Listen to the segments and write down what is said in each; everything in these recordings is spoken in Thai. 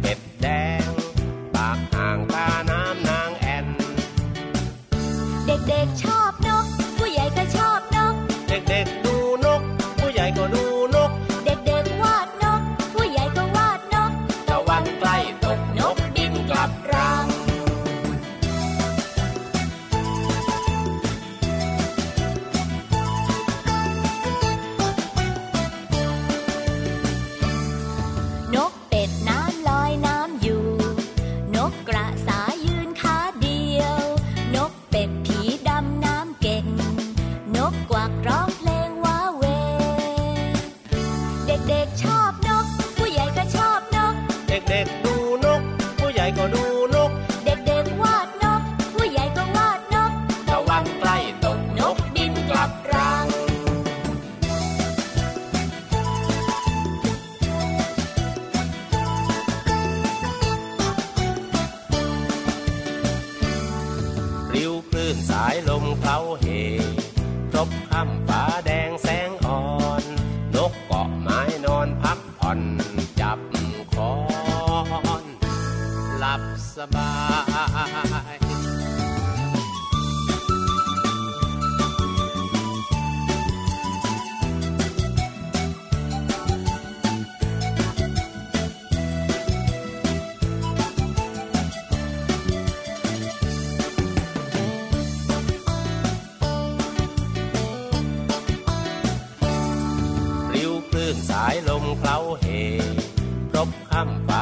เป็ดแดง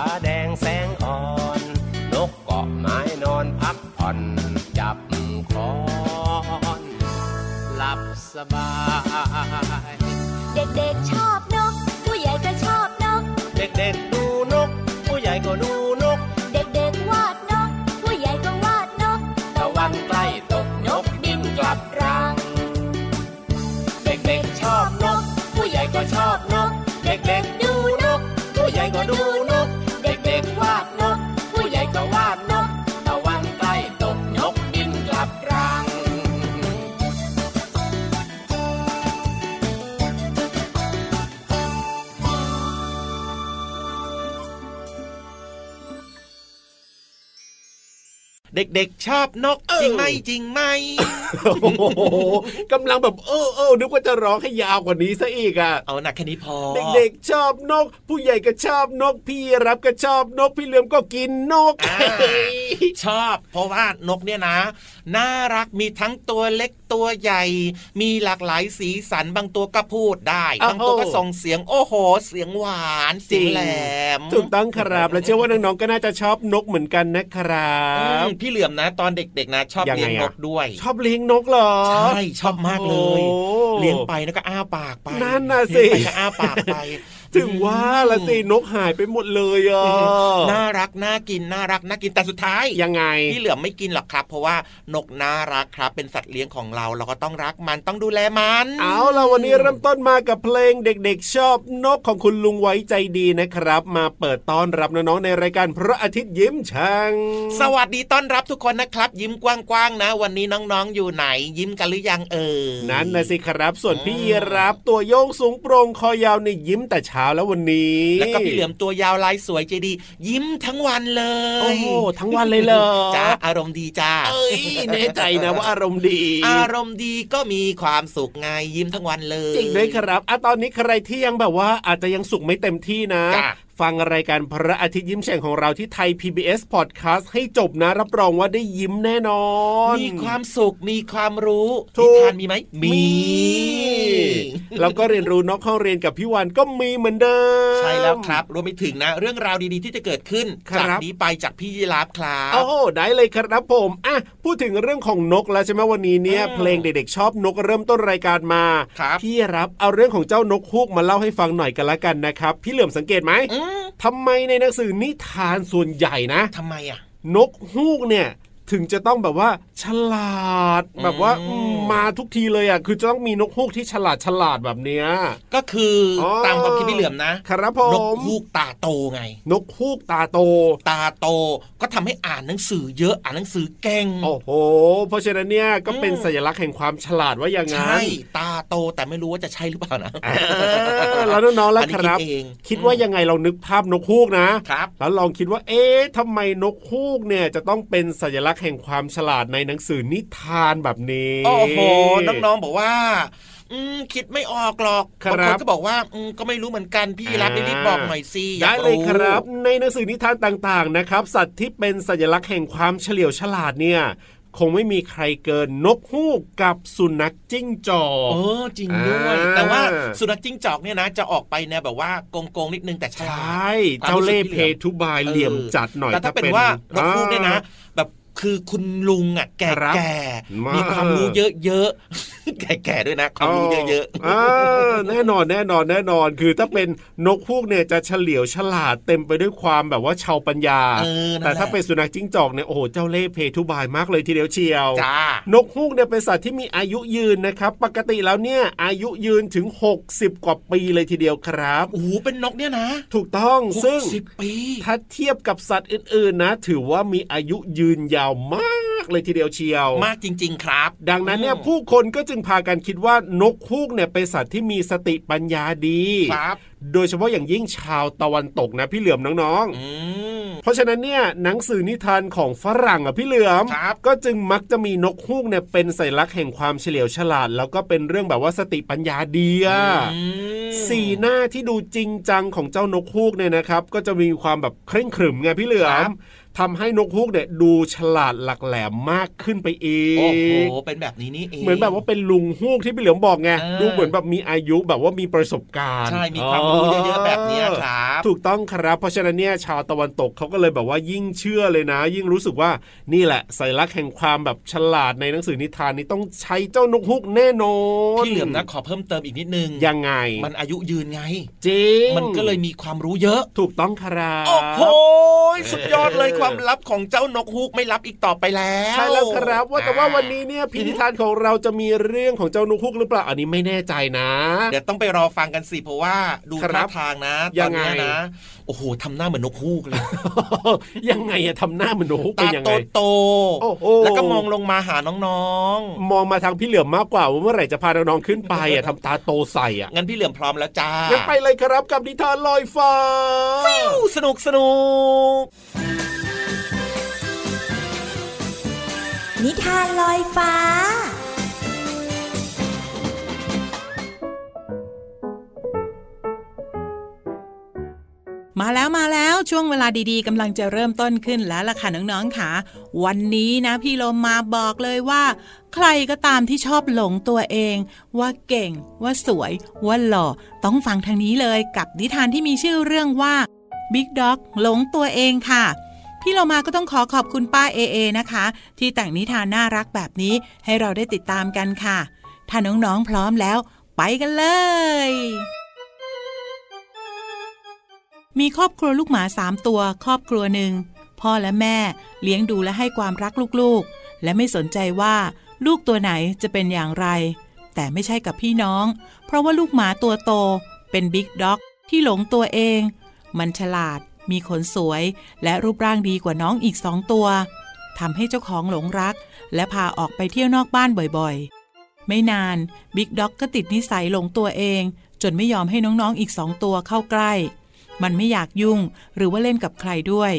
าแดงแสงอ่อน นกเกาะไม้นอนพักผ่อน จับคอนหลับสบาย เด็กๆชอบ ด็กๆ ชอบนกจริงไหมจริงไหมโอ้โหกำลังแบบเออเออนึกว่าจะร้องให้ยาวกว่านี้ซะอีกอะเอาหนักแค่นี้พอ เด็กๆชอบนก ผู้ใหญ่ก็ชอบนกพี่รับก็ชอบนกพี่เหลือมก็กินนกอ่าชอบ เพราะว่านกเนี่ยนะ น่ารักมีทั้งตัวเล็กตัวใหญ่ มีหลากหลายสีสันบางตัวก็พูดได้อ้าวบางตัวก็ส่งเสียงโอ้โห เสียงหวานเสียงแหลมถูกต้องครับ และเชื่อว่าน้องๆก็น่าจะชอบนกเหมือนกันนะครัอืบมพี่เหลือมนะตอนเด็กๆนะ ชอบยังไงเลี้ยงนอะกด้วย ชอบเลี้ยงนกเหรอใช่ชอบมากเลยโอ้โหเลี้ยงไปแล้วก็อ้าปากไปนั่นน่ะสิเลี้ยงไปก็อ้าปากไป ถึงว่าละสินกหายไปหมดเลยอะน่ารักน่ากินน่ารักน่ากินแต่สุดท้ายยังไงพี่เหลือมไม่กินหรอกครับ เพราะว่านกน่ารักครับ เป็นสัตว์เลี้ยงของเราเราก็ต้องรักมันต้องดูแลมัน เอาล่ะวันนี้เริ่มต้นมากับเพลงเด็กๆ ชอบนกของคุณลุงไว้ใจดีนะครับ มาเปิดต้อนรับน้องๆในรายการพระอาทิตย์ยิ้มช่างสวัสดีต้อนรับทุกคนนะครับ ยิ้มกว้างๆนะ วันนี้น้องๆอยู่ไหนยิ้มกันหรือยังเออนั่นนะสิครับ ส่วนพี่รับตัวโยงสูงโปร่งคอยาวในยิ้มแต่เช้าแล้ววันนี้ แล้วก็พี่เหลือมตัวยาวลายสวยใจดี ยิ้มทั้งวันเลย โอ้โหทั้งวันเลยเหรอจ้าอารมณ์ดีจ้าเอ้ยแน่ใจนะว่าอารมณ์ดี อารมณ์ดีก็มีความสุขไงยิ้มทั้งวันเลยจริงด้วยครับอะตอนนี้ใครที่ยังแบบว่าอาจจะยังสุขไม่เต็มที่นะจ้ะ ฟังรายการพระอาทิตย์ยิ้มแฉ่งของเราที่ไทย PBS Podcast ให้จบนะ รับรองว่าได้ยิ้มแน่นอน มีความสุขมีความรู้ถูนิกทานมีไหมมีแล้วก็เรียนรู้นอกห้องเรียนกับพี่วันก็มีเหมือนเดิม ใช่แล้วครับ รวมไปถึงนะ เรื่องราวดีๆที่จะเกิดขึ้นครับจากนี้ไปจากพี่ยีราฟครับโอ้โหได้เลยครับผมอะพูดถึงเรื่องของนกแล้วใช่ไหมวันนี้เนี่ยอืมเพลงเด็กๆชอบนกเริ่มต้นรายการมาครับพี่รับเอาเรื่องของเจ้านกฮูกมาเล่าให้ฟังหน่อยกันละกันนะครับ พี่เหลื่อมสังเกตไหมอืม ทำไมในหนังสือนิทานส่วนใหญ่นะทำไมอะ นกฮูกเนี่ย ถึงจะต้องแบบว่า ฉลาดแบบว่าอืมอืมมาทุกทีเลยอะคือจะต้องมีนกฮูกที่ฉลาดฉลาดแบบเนี้ยก็คือออตามความคิดพี่เหลือมนะครับผมนกฮูกตาโตไง นกฮูกตาโต ตาโตก็ทำให้อ่านหนังสือเยอะอ่านหนังสือเก่งโอ้โห เพราะฉะนั้นเนี่ยก็เป็นอืมสัญลักษณ์แห่งความฉลาดว่าอย่างใช่นั้นตาโตแต่ไม่รู้ว่าจะใช่หรือเปล่านะอ่าแล้วน้องๆล่ะอันนี้ครับคิดเองคิดว่ายังไงเรานึกภาพนกฮูกนะครับแล้วลองคิดว่า เอ๊ะทำไมนกฮูกเนี่ยจะต้องเป็นสัญลักษณ์แห่งความฉลาดในหนังสือนิทานแบบนี้โอ้โหน้องๆบอกว่าอืมคิดไม่ออกหรอกครับบางคนก็บอกว่าอืมก็ไม่รู้เหมือนกันพี่รับอ่ารีบบอกหน่อยสิอได้ยากเลยครับ ในหนังสือนิทานต่างๆนะครับ สัตว์ที่เป็นสัญลักษณ์แห่งความเฉลียวฉลาดเนี่ยคงไม่มีใครเกินนกฮูกกับสุนัขจิ้งจอกโอ้จริงด้วยอ่าแต่ว่าสุนัขจิ้งจอกเนี่ยนะ จะออกไปเนี่ยแบบว่าโกงๆนิดนึงแต่ฉใชลาด่เจ้าเล่ห์เพทุบายเหลี่ยมจัดหน่อยแต่ถ้าเป็นว่านกฮูกเนี่ยนะแบบ คือคุณลุงอะ แก่ครับแก่มากมีความรู้เยอะๆ แก่ๆด้วยนะ ความรู้เยอะอ่าแน่นอนแน่นอนแน่นอน คือถ้าเป็นนกฮูกเนี่ยจะเฉลียวฉลาดเต็มไปด้วยความแบบว่าชาวปัญญาๆเออนั่นแต่แหละถ้าเป็นสุนัขจิ้งจอกเนี่ยโอ้โหเจ้าเล่ห์เพทุบายมากเลยทีเดียวเชียวจ้านกฮูกเนี่ยเป็นสัตว์ที่มีอายุยืนนะครับ ปกติแล้วเนี่ยอายุยืนถึง 60 กว่าปีเลยทีเดียวครับโอ้โหเป็นนกเนี่ยนะ ถูกต้องซึ่งสิบปีถ้าเทียบกับสัตว์อื่นๆนะ ถือว่ามีอายุยืนยาวมากเลยทีเดียวเชียว มากจริง ๆ ครับ ดังนั้นเนี่ยอืมผู้คนก็จึงพากันคิดว่านกฮูกเนี่ยเป็นสัตว์ที่มีสติปัญญาดีครับโดยเฉพาะอย่างยิ่งชาวตะวันตกนะพี่เหลือมน้องๆอืมเพราะฉะนั้นเนี่ยหนังสือนิทานของฝรั่งอะพี่เหลือมครับก็จึงมักจะมีนกฮูกเนี่ยเป็นสัญลักษณ์แห่งความเฉลียวฉลาด แล้วก็เป็นเรื่องแบบว่าสติปัญญาดีอะอืมสีหน้าที่ดูจริงจังของเจ้านกฮูกเนี่ยนะครับ ก็จะมีความแบบเคร่งขรึมไงพี่เหลือครัมบ ทำให้นกฮูกเนี่ยดูฉลาดหลักแหลมมากขึ้นไปอีโอ้โหกเป็นแบบนี้นี่เองเหมือนแบบว่าเป็นลุงฮูกที่พี่เหลือมบอกไงเออดูเหมือนแบบมีอายุแบบว่ามีประสบการณ์ใช่มีความรู้เยอะๆแบบเนี้ยครับถูกต้องครับเพราะฉะนั้นเนี่ยชาวตะวันตกเขาก็เลยแบบว่ายิ่งเชื่อเลยนะ ยิ่งรู้สึกว่านี่แหละสัญลักษณ์แห่งความแบบฉลาดในหนังสือนิทานนี้ต้องใช้เจ้านกฮูกแน่นอนพี่เหลือมนะขอเพิ่มเติมอีกนิดนึงยังไง มันอายุยืนไงจริงมันก็เลยมีความรู้เยอะ ถูกต้องครับโอ้โห สุดยอดเลยความลับของเจ้านกฮูกไม่ลับอีกต่อไปแล้วใช่แล้วครับว่าแต่ว่าอ่วันนี้เนี่ยพินิทานของเราจะมีเรื่องของเจ้านกฮูกหรือเปล่าอันนี้ไม่แน่ใจนะเดี๋ยวต้องไปรอฟังกันสิเพราะว่าดูครัท่าบทางนะยัตอนงไงเนี้ยนะโอ้โหทำหน้าเหมือนนกฮูกเลย ยังไงอะทำหน้าเหมันนกฮูกเป็นตายังโตไงโตโอ้โหแล้วก็มองลงมาหาน้องมองมาทางพี่เหลือมมากกว่าว่าเมื่อไหร่จะพาน้องๆขึ้นไปอะทำตาโตใส่อะๆงั้นพี่เหลือมพร้อมแล้วจ้างั้นไปเลยครับกับนิทานลอยฟ้าสนุกสนุกนิทานลอยฟ้า มาแล้วมาแล้วช่วงเวลาดีๆกำลังจะเริ่มต้นขึ้นแล้วล่ะค่ะน้องๆค่ะ วันนี้นะพี่โลมาบอกเลยว่า ใครก็ตามที่ชอบหลงตัวเอง ว่าเก่ง ว่าสวย ว่าหล่อ ต้องฟังทางนี้เลยกับนิทานที่มีชื่อเรื่องว่า Big Dog หลงตัวเองค่ะ พี่เรามาก็ต้องขอขอบคุณป้าเอเอนะคะ ที่แต่งนิทานน่ารักแบบนี้ให้เราได้ติดตามกันค่ะ ถ้าน้องๆพร้อมแล้ว ไปกันเลย มีครอบครัวลูกหมาสามตัว ครอบครัวหนึ่งพ่อและแม่เลี้ยงดูและให้ความรักลูกๆ และไม่สนใจว่าลูกตัวไหนจะเป็นอย่างไร แต่ไม่ใช่กับพี่น้อง เพราะว่าลูกหมาตัวโตเป็นบิ๊กด็อกที่หลงตัวเอง มันฉลาด มีขนสวย และรูปร่างดีกว่าน้องอีกสองตัวทำให้เจ้าของหลงรัก และพาออกไปเที่ยวนอกบ้านบ่อยๆ ไม่นานบิ๊กด็อกก็ติดนิสัยหลงตัวเอง จนไม่ยอมให้น้องๆอีกสองตัวเข้าใกล้ มันไม่อยากยุ่งหรือว่าเล่นกับใครด้วย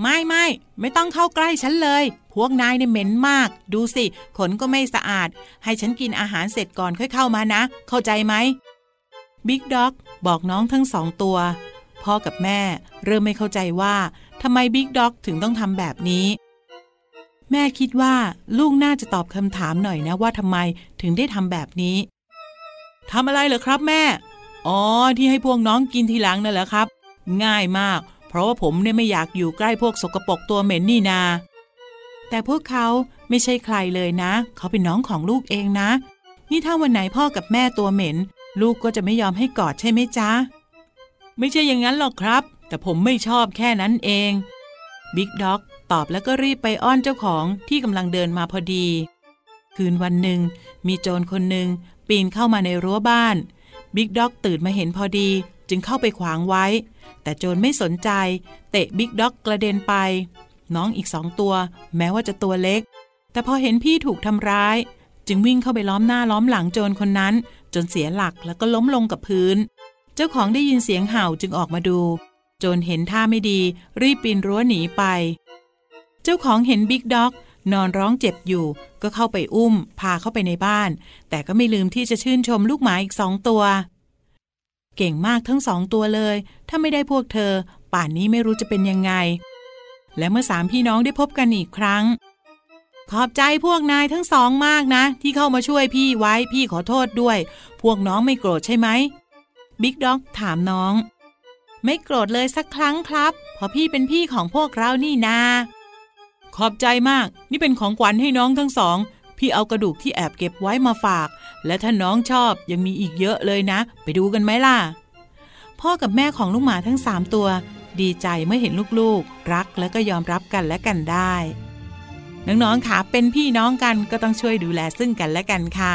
ไม่ไม่ไม่ต้องเข้าใกล้ฉันเลย พวกนายเนี่ยเหม็นมาก ดูสิ ขนก็ไม่สะอาด ให้ฉันกินอาหารเสร็จก่อนค่อยเข้ามานะ เข้าใจไหมบิ๊กด็อกบอกน้องทั้งสองตัว พ่อกับแม่เริ่มไม่เข้าใจว่าทำไมบิ๊กด็อกถึงต้องทำแบบนี้ แม่คิดว่าลูกน่าจะตอบคำถามหน่อยนะว่าทำไมถึงได้ทำแบบนี้ทำอะไรเหรอครับแม่ อ๋อ ที่ให้พวกน้องกินทีหลังนั่นแหละครับ ง่ายมาก เพราะว่าผมเนี่ยไม่อยากอยู่ใกล้พวกสกปรกตัวเหม็นนี่นา แต่พวกเขาไม่ใช่ใครเลยนะ เขาเป็นน้องของลูกเองนะ นี่ถ้าวันไหนพ่อกับแม่ตัวเหม็น ลูกก็จะไม่ยอมให้กอดใช่ไหมจ๊ะ ไม่ใช่อย่างนั้นหรอกครับ แต่ผมไม่ชอบแค่นั้นเองบิ๊กด็อกตอบแล้วก็รีบไปอ้อนเจ้าของที่กำลังเดินมาพอดี คืนวันหนึ่ง มีโจรคนหนึ่งปีนเข้ามาในรั้วบ้านบิ๊กด็อกตื่นมาเห็นพอดี จึงเข้าไปขวางไว้ แต่โจรไม่สนใจ เตะบิ๊กด็อกกระเด็นไป น้องอีกสองตัว แม้ว่าจะตัวเล็ก แต่พอเห็นพี่ถูกทำร้าย จึงวิ่งเข้าไปล้อมหน้าล้อมหลังโจรคนนั้น จนเสียหลักแล้วก็ล้มลงกับพื้น เจ้าของได้ยินเสียงเห่าจึงออกมาดู โจรเห็นท่าไม่ดี รีบปีนรั้วหนีไป เจ้าของเห็นบิ๊กด็อกนอนร้องเจ็บอยู่ ก็เข้าไปอุ้ม พาเข้าไปในบ้าน แต่ก็ไม่ลืมที่จะชื่นชมลูกหมาอีกสองตัว เก่งมากทั้งสองตัวเลย ถ้าไม่ได้พวกเธอ ป่านนี้ไม่รู้จะเป็นยังไง และเมื่อสามพี่น้องได้พบกันอีกครั้ง ขอบใจพวกนายทั้งสองมากนะ ที่เข้ามาช่วยพี่ไว้พี่ขอโทษด้วย พวกน้องไม่โกรธใช่ไหม บิ๊กด็อกถามน้อง ไม่โกรธเลยสักครั้งครับเพราะพี่เป็นพี่ของพวกเรานี่นา ขอบใจมาก นี่เป็นของขวัญให้น้องทั้งสอง พี่เอากระดูกที่แอบเก็บไว้มาฝาก และถ้าน้องชอบยังมีอีกเยอะเลยนะ ไปดูกันไหมล่ะ พ่อกับแม่ของลูกหมาทั้งสามตัว ดีใจเมื่อเห็นลูกๆ รักและก็ยอมรับกันและกันได้น้องๆค่ะเป็นพี่น้องกันก็ต้องช่วยดูแลซึ่งกันและกันค่ะ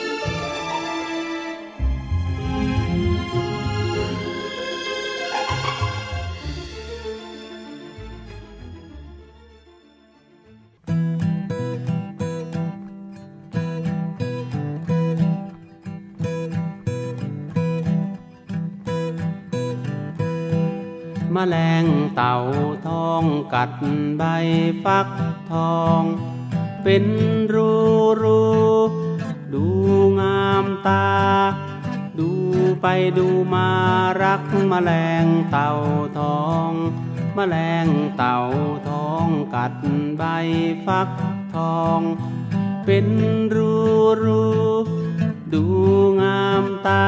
มแมลงเต่าทองกัดใบฟักทอง เป็นรูรูดูงามตา ดูไปดูมารักมแมลงเต่าทองมแมลงเต่าทองกัดใบฟักทอง เป็นรูรูดูงามตา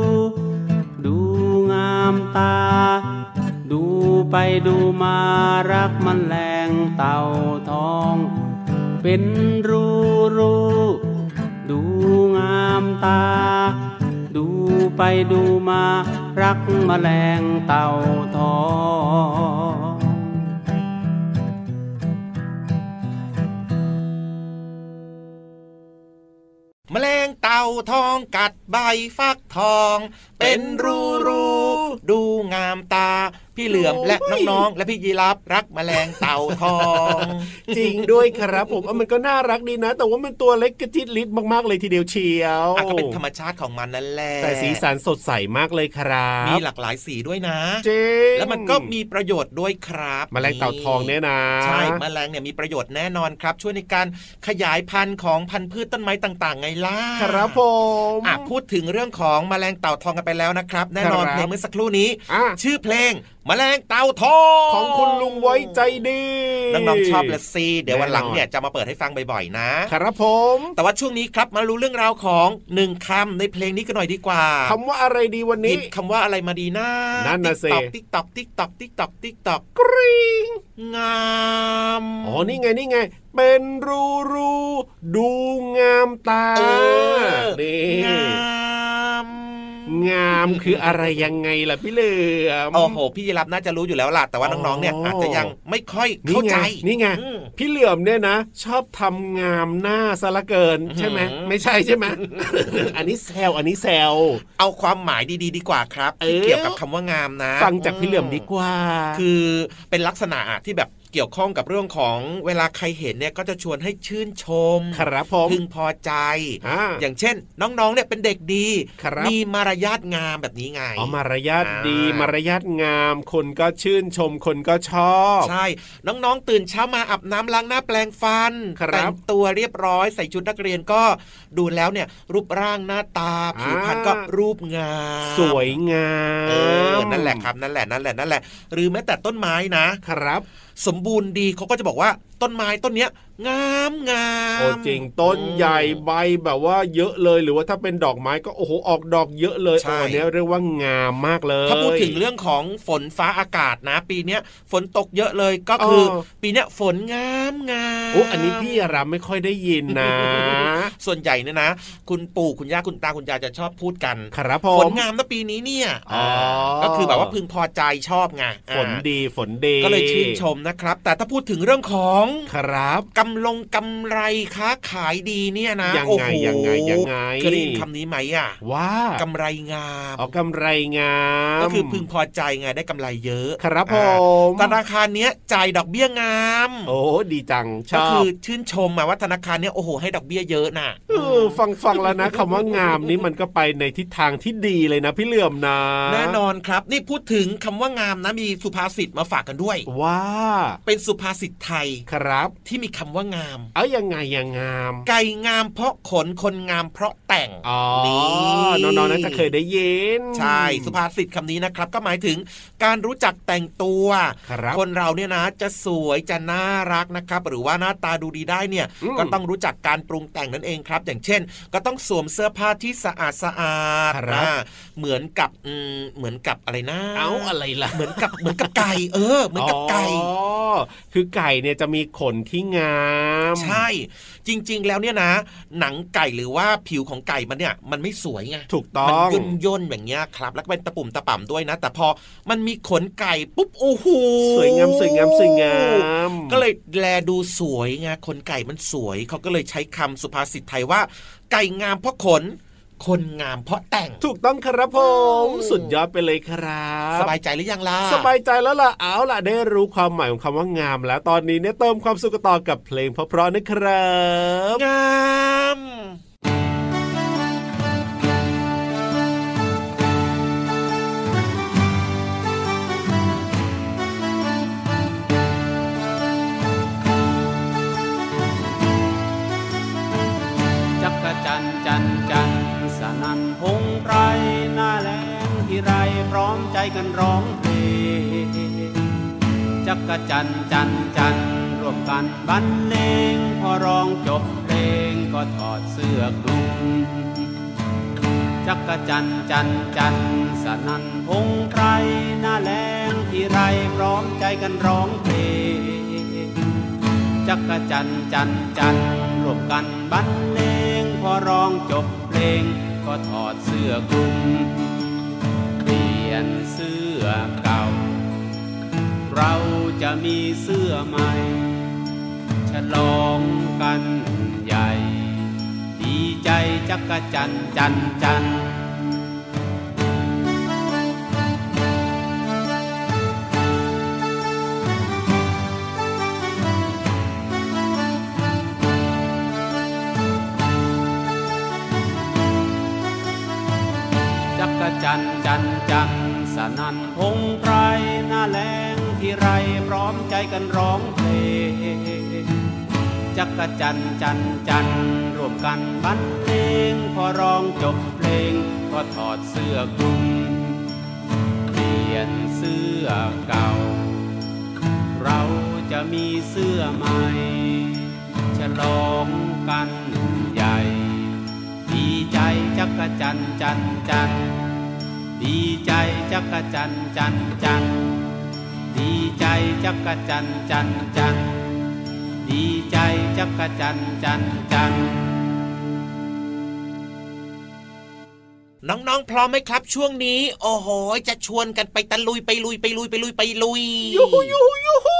ไปดูมารักมันแรงเต่าทอง เป็นรูรูดูงามตา ดูไปดูมารักมแมลงเต่าทองแมลงเต่าทองกัด ใบฟักทอง เป็นรูรูดูงามตา พี่เหลือมและน้องๆและพี่ยีรับรักแมลงเต่าทอง จริงด้วยครับผมเอามันก็น่ารักดีนะ แต่ว่ามันตัวเล็กกระจิตลิดมากๆเลยทีเดียวเชียวอะก็เป็นธรรมชาติของมันนั่นแหละแต่สีสันสดใสมากเลยครับมีหลากหลายสีด้วยนะจริงแล้วมันก็มีประโยชน์ด้วยครับแมลงเต่าทองเนี่ยนะใช่แมลงเนี่ยมีประโยชน์แน่นอนครับ ช่วยในการขยายพันธุ์ของพันธุ์พืชต้นไม้ต่าง ๆ ไงล่ะครับผมอะพูดถึงเรื่องของแมลงเต่าทองกันไปแล้วนะครับ แน่นอนครับเพลงเมื่อสักครู่นี้อะชื่อเพลงแมลงเต่าทองของคุณลุงไว้ใจดีน้องๆชอบละซีเดี๋ยววันหลังแน่นอนเนี่ยจะมาเปิดให้ฟังบ่อยๆนะ ครับผม แต่ว่าช่วงนี้ครับมารู้เรื่องราวของหนึ่งคำในเพลงนี้กันหน่อยดีกว่าคำว่าอะไรดีวันหยินี้บคำว่าอะไรมาดีนะนั่นน่ะสิติ๊กตอกติ๊กตอกติ๊กตอกติ๊กตอกกริง งามอ๋อนี่ไงนี่ไง เป็นรูรูดูงามตาเออนี่งาม งามคืออะไรยังไงล่ะพี่เหลือมโอ้โห พี่ยีรับน่าจะรู้อยู่แล้วล่ะแต่ว่าอ๋อน้องๆเนี่ยอาจจะยังไม่ค่อยนี่เข้าไงใจนี่ไงอืมพี่เหลือมเนี่ยนะ ชอบทำงามหน้าซะละเกินใช่ไหมอื้อหือไม่ใช่ใช่ไหมอันนี้แซวอันนี้แซวเอาความหมายดีๆ ดีกว่าครับเอที่อเกี่ยวกับคำว่างามนะ ฟังจากพี่เหลือมดีกว่า คือเป็นลักษณะที่แบบ เกี่ยวข้องกับเรื่องของเวลาใครเห็นเนี่ยก็จะชวนให้ชื่นชมครับผมพึงพอใจอ่าอย่างเช่น น้องๆเนี่ยเป็นเด็กดีครับมีมารยาทงามแบบนี้ไงอ๋อมารยาทดีอ่ามมารยาทงาม คนก็ชื่นชมคนก็ชอบ ใช่ น้องๆตื่นเช้ามาอาบน้ำล้างหน้าแปลงฟันครับแต่งตัวเรียบร้อยใส่ชุดนักเรียนก็ดูแล้วเนี่ยรูปร่างหน้าตาผิวพรรณก็รูปงาม สวยงามเออนั่นแหละครับนั่นแหละนั่นแหละนั่นแหละ หรือแม้แต่ต้นไม้นะครับ สมบูรณ์ดีเขาก็จะบอกว่า ต้นไม้ต้นเนี้ยงามงามโอ้จริงต้นใหญ่ใบแบบว่าเยอะเลยหรือว่าถ้าเป็นดอกไม้ก็โอ้โหออกดอกเยอะเลยใช่โอ้เนี้ยเรียกว่างามมากเลย ถ้าพูดถึงเรื่องของฝนฟ้าอากาศนะ ปีเนี้ยฝนตกเยอะเลยก็คือออปีเนี้ยฝนงามงามโอ้อันนี้พี่รับไม่ค่อยได้ยินนะ ส่วนใหญ่เนี่ยนะ คุณปู่คุณย่าคุณตาคุณยายจะชอบพูดกันครับผฝมนงามนะปีนี้เนี่ยอ๋อก็คือแบบว่าพึงพอใจชอบไงฝนอ่าดีฝนดีก็เลยชื่นชมนะครับ แต่ถ้าพูดถึงเรื่องของครับกำลงกำไรค้าขายดีเนี่ยนะยังไงโอ้โหยังไงยังไงเคยได้ยินคำนี้ไหมอะว่ากำไรงามเอากำไรงามก็คือพึงพอใจไงได้กำไรเยอะ ครับผอ่ามธนาคารเนี้ยจ่ายดอกเบี้ยงาม โอ้ดีจังชก็อคืบอชื่นชมมาว่าธนาคารเนี้ยโอ้โหให้ดอกเบี้ยเยอะน่ะเออฟังฟังแล้วนะคำว่างามนี้มันก็ไปในทิศทางที่ดีเลยนะพี่เหลื่อมนะแน่นอนครับ นี่พูดถึงคำว่างามนะมีสุภาษิตมาฝากกันด้วย ว่า เป็นสุภาษิตไทยครับ ที่มีคำว่างาม เอายังไงยังงาม ไก่งามเพราะขนคนงามเพราะแต่งอ๋อนี่น้องๆน่าจะเคยได้ยินใช่สุภาษิตคำนี้นะครับ ก็หมายถึงการรู้จักแต่งตัวครับคนเราเนี่ยนะจะสวยจะน่ารักนะครับ หรือว่าหน้าตาดูดีได้เนี่ยอืมก็ต้องรู้จักการปรุงแต่งนั่นเองครับ อย่างเช่น ก็ต้องสวมเสื้อผ้าที่สะอาดสะอาดครับนะเหมือนกับอืมเหมือนกับอะไรนะ เอาอะไรล่ะเหมือนกับเหมือนกับไก่เออ เหมือนกับไก่อ๋อคือไก่เนี่ยจะมีขนที่งาม ใช่ จริง ๆ แล้วเนี่ยนะ หนังไก่หรือว่าผิวของไก่มันเนี่ยมันไม่สวยไงถูกต้อมันงย่นย่นๆอย่างเงี้ยครับ แล้วก็เป็นตะปุ่มตะป่ำด้วยนะ แต่พอมันมีขนไก่ปุ๊บโอ้โหสวยงามสวยงามสวยงามก็เลยแลดูสวยไงขนไก่มันสวยเขาก็เลยใช้คำสุภาษิตไทยว่า ไก่งามเพราะขน คนงามเพราะแต่ง ถูกต้องครับผมอืมสุดยอดไปเลยครับ สบายใจหรือยังล่ะ สบายใจแล้วล่ะ เอาล่ะได้รู้ความหมายของคำว่างาม แล้วตอนนี้เนี่ยเติมความสุขต่อกับเพลงเพราะๆนะครับ งาม อมใจกันร้องเพลงจักรจันจันจันร่วมกันบรรเลงพอร้องจบเพลงก็ถอดเสื้อคลุมจักรจันจันจันสนันพงไพรหน้าแรงที่ไรพร้อมใจกันร้องเพลงจักรจันจันจันร์รวมกันบรรเลงพอร้องจบเพลงก็ถอดเสื้อคลุมียนเสื้อเก่า เราจะมีเสื้อใหม่ ฉลองกันใหญ่ ดีใจจักกะจันจันจันจันจันจัน จันสนันพงไพรหน้าแรงที่ไรพร้อมใจกันร้องเพลงจักจันจันจันร่วมกันบันเลงพอร้องจบเพลง ก็ถอดเสื้อคลุมเปลี่ยนเสื้อเก่า เราจะมีเสื้อใหม่ฉลองกันใหญ่ ดีใจจักจันจันจัน ดีใจจักกะจันจันจันดีใจจักกะจันจันจันดีใจจักกะจันจันจัน น้องๆ พร้อมไหมครับ ช่วงนี้ โอ้โห จะชวนกันไปตะลุยไปลุยไปลุยไปลุยไปลุยยูฮูยูฮูยูฮู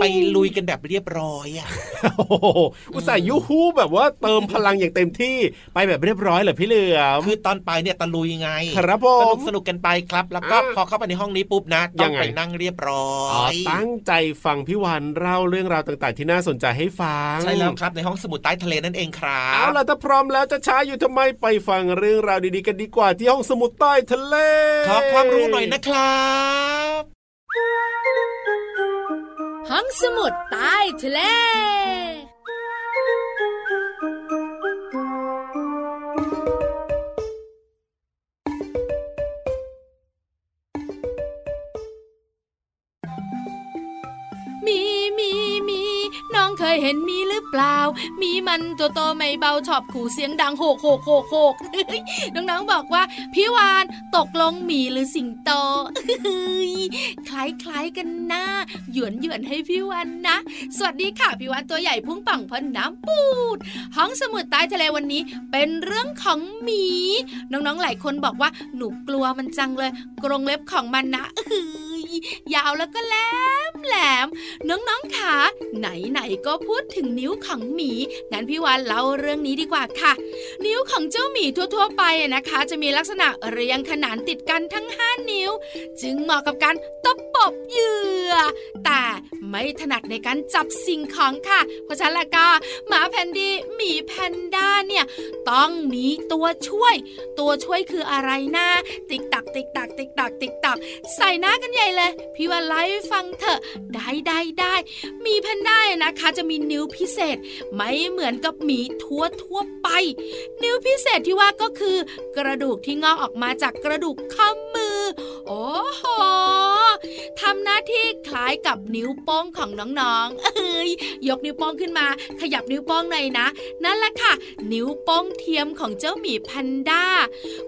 ไปลุยกันแบบเรียบร้อยอะโอ้โหอุตส่าห์ยูฮูแบบว่าเติมพลังอย่างเต็มที่ไปแบบเรียบร้อยเหรอพี่เหลือมคือตอนไปเนี่ยตะลุยไง ครับผสนุมกสนุกกันไปครับ แล้วก็อ่าพอเข้าไปในห้องนี้ปุ๊บนะต้ยัองงไงไปนั่งเรียบร้ออ๋อยตั้งใจฟังพี่วันเล่าเรื่องราวต่างๆ ที่น่าสนใจให้ฟังใช่แล้วครับในห้องสมุดใต้ทะเลนั่นเองครัเอาบล่ะถ้าพร้อมแล้วจะช้าอยู่ทำไมไปฟังเรื่องราวดีๆกันดีกว่าที่ห้องสมุดใต้ทะเล ขอความรู้หน่อยนะครับ ห้องสมุดใต้ทะเล ยเห็นมีหรือเปล่า มีมันตัวโตไม่เบาชอบขู่เสียงดังโหกโหกโหกโหกน้องๆบอกว่าพี่วานตกลงหมีหรือสิงโตคล้ายคล้ายๆกันหน้าหยวนหยวนให้พี่วานนะ สวัสดีค่ะพี่วานตัวใหญ่พุ่งป่งพ้นน้ำปูด ห้องสมุดใต้ทะเลวันนี้ เป็นเรื่องของหมี น้องๆหลายคนบอกว่าหนูกลัวมันจังเลย กรงเล็บของมันนะเยยาวแล้วก็แหลมแหลมน้องๆขาไหนๆก็พูดถึงนิ้วของหมีงั้นพี่วานเล่าเรื่องนี้ดีกว่าค่ะ นิ้วของเจ้าหมีทั่ว ๆ ไปนะคะ จะมีลักษณะเรียงขนานติดกันทั้ง 5 นิ้ว จึงเหมาะกับการตบปบเหยื่อ แต่ไม่ถนัดในการจับสิ่งของค่ะ เพราะฉะนั้นล้วก็หมาแพนดีหมีแพนด้าเนี่ยต้องมีตัวช่วย ตัวช่วยคืออะไรนะติ๊กตักติ๊กตักติ๊กตักติ๊กตักใส่หน้ากันใหญ่เลยพี่วานไล่าให้ฟังเถอะ ได้ได้ได้มีแพนด้านะคะ จะมีนิ้วพิเศษ ไม่เหมือนกับหมีทั่วทั่วไป นิ้วพิเศษที่ว่าก็คือ กระดูกที่งอกออกมาจากกระดูกข้อมือ โอ้โห ทำหน้าที่คล้ายกับนิ้วโป้งของน้องๆ เอ้ยยกนิ้วโป้งขึ้นมา ขยับนิ้วโป้งหน่อยนะ นั่นแหละค่ะ นิ้วโป้งเทียมของเจ้าหมีแพนด้า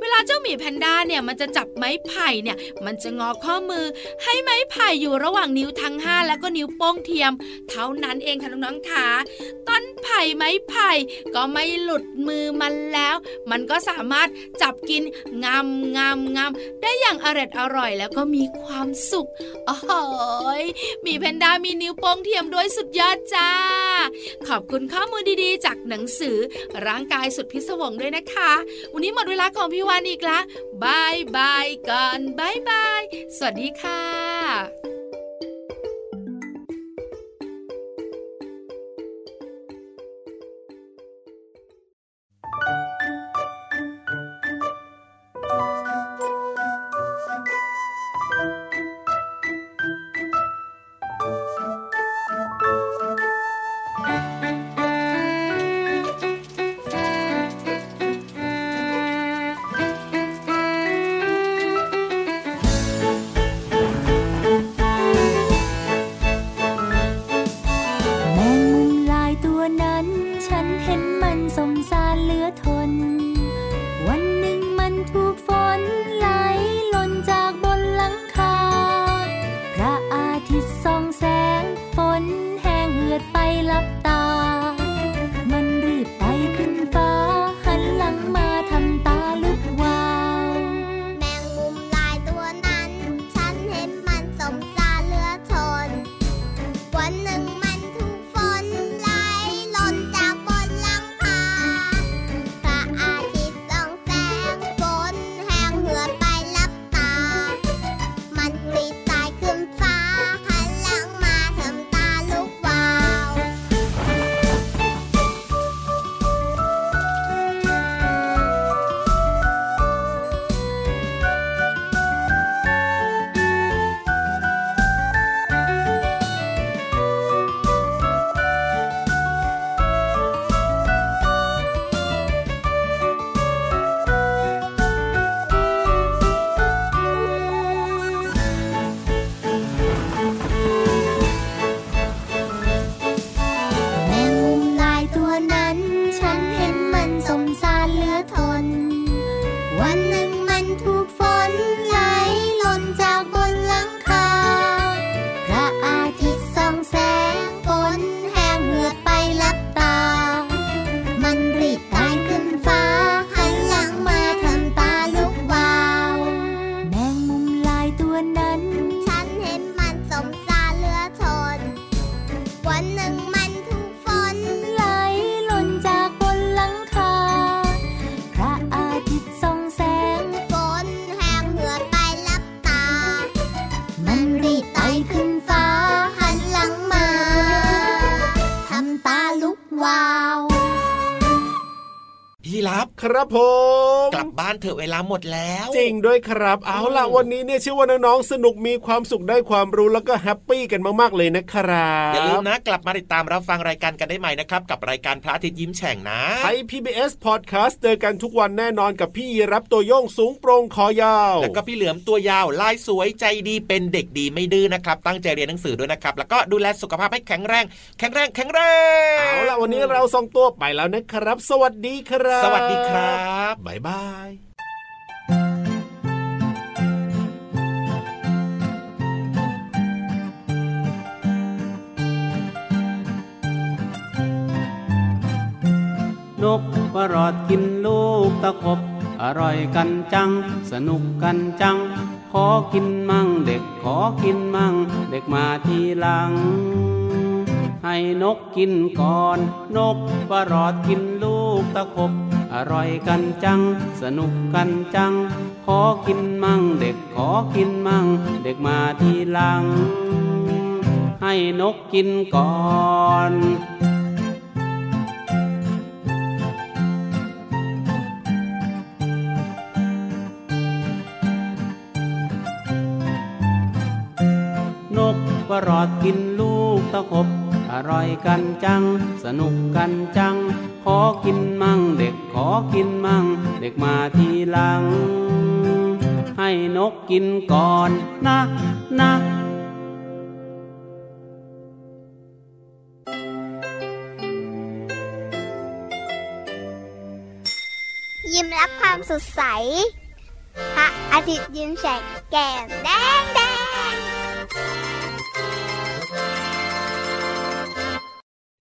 เวลาเจ้าหมีแพนด้าเนี่ยมันจะจับไม้ไผ่เนี่ย มันจะงอข้อมือ ให้ไม้ไผ่อยู่ระหว่างนิ้วทั้งห้าแล้วก็นิ้วโป้งเทียม เท่านั้นเองค่ะน้องๆค่ะต้นไผ่ไม้ไผ่ก็ไม่หลุดมือมันแล้ว มันก็สามารถจับกินงำงำงำได้อย่างอร่อยอร่อยแล้วก็มีความสุขโอ้ยมีแพนด้ามีนิ้วโป้งเทียมด้วยสุดยอดจ้า ขอบคุณข้อมูลดีๆ จากหนังสือร่างกายสุดพิศวงด้วยนะคะ วันนี้หมดเวลาของพี่วานอีกละบายบายก่อนบายบาย สวัสดีค่ะ「 ค เถอะเวลาหมดแล้ว จริงด้วยครับ เอาล่ะวันนี้เนี่ยเชื่อว่าน้องๆสนุกมีความสุขได้ความรู้แล้วก็ happy กันมากๆเลยนะครับอย่าลืมนะกลับมาติดตามรับฟังรายการกันได้ใหม่นะครับ กับรายการพระอาทิตย์ยิ้มแฉ่งนะไทย PBS Podcast เจอกันทุกวันแน่นอนกับพี่ยีรับตัวโยงสูงโปร่งคอยาวแล้วก็พี่เหลือมตัวยาวลายสวยใจดีเป็นเด็กดีไม่ดื้อนะครับ ตั้งใจเรียนหนังสือด้วยนะครับ แล้วก็ดูแลสุขภาพให้แข็งแรง แข็งแรงแข็งแรงเอาล่ะวันนี้เราสองตัวไปแล้วนะครับ สวัสดีครับ สวัสดีครับบ๊ายบาย นกประอดกินลูกตะขบ อร่อยกันจัง สนุกกันจัง ขอกินมั่งเด็กขอกินมั่ง เด็กมาทีหลัง ให้นกกินก่อน นกประอดกินลูกตะขบ อร่อยกันจัง สนุกกันจัง ขอกินมั่งเด็กขอกินมั่ง เด็กมาทีหลัง ให้นกกินก่อน ดกินลูกตะขบ อร่อยกันจัง สนุกกันจัง ขอกินมั่งเด็กขอกินมั่ง เด็กมาทีหลัง ให้นกกินก่อนนะนะยิ้มรับความสดใส พระอาทิตย์ยิ้มแฉกแก้มแดงแด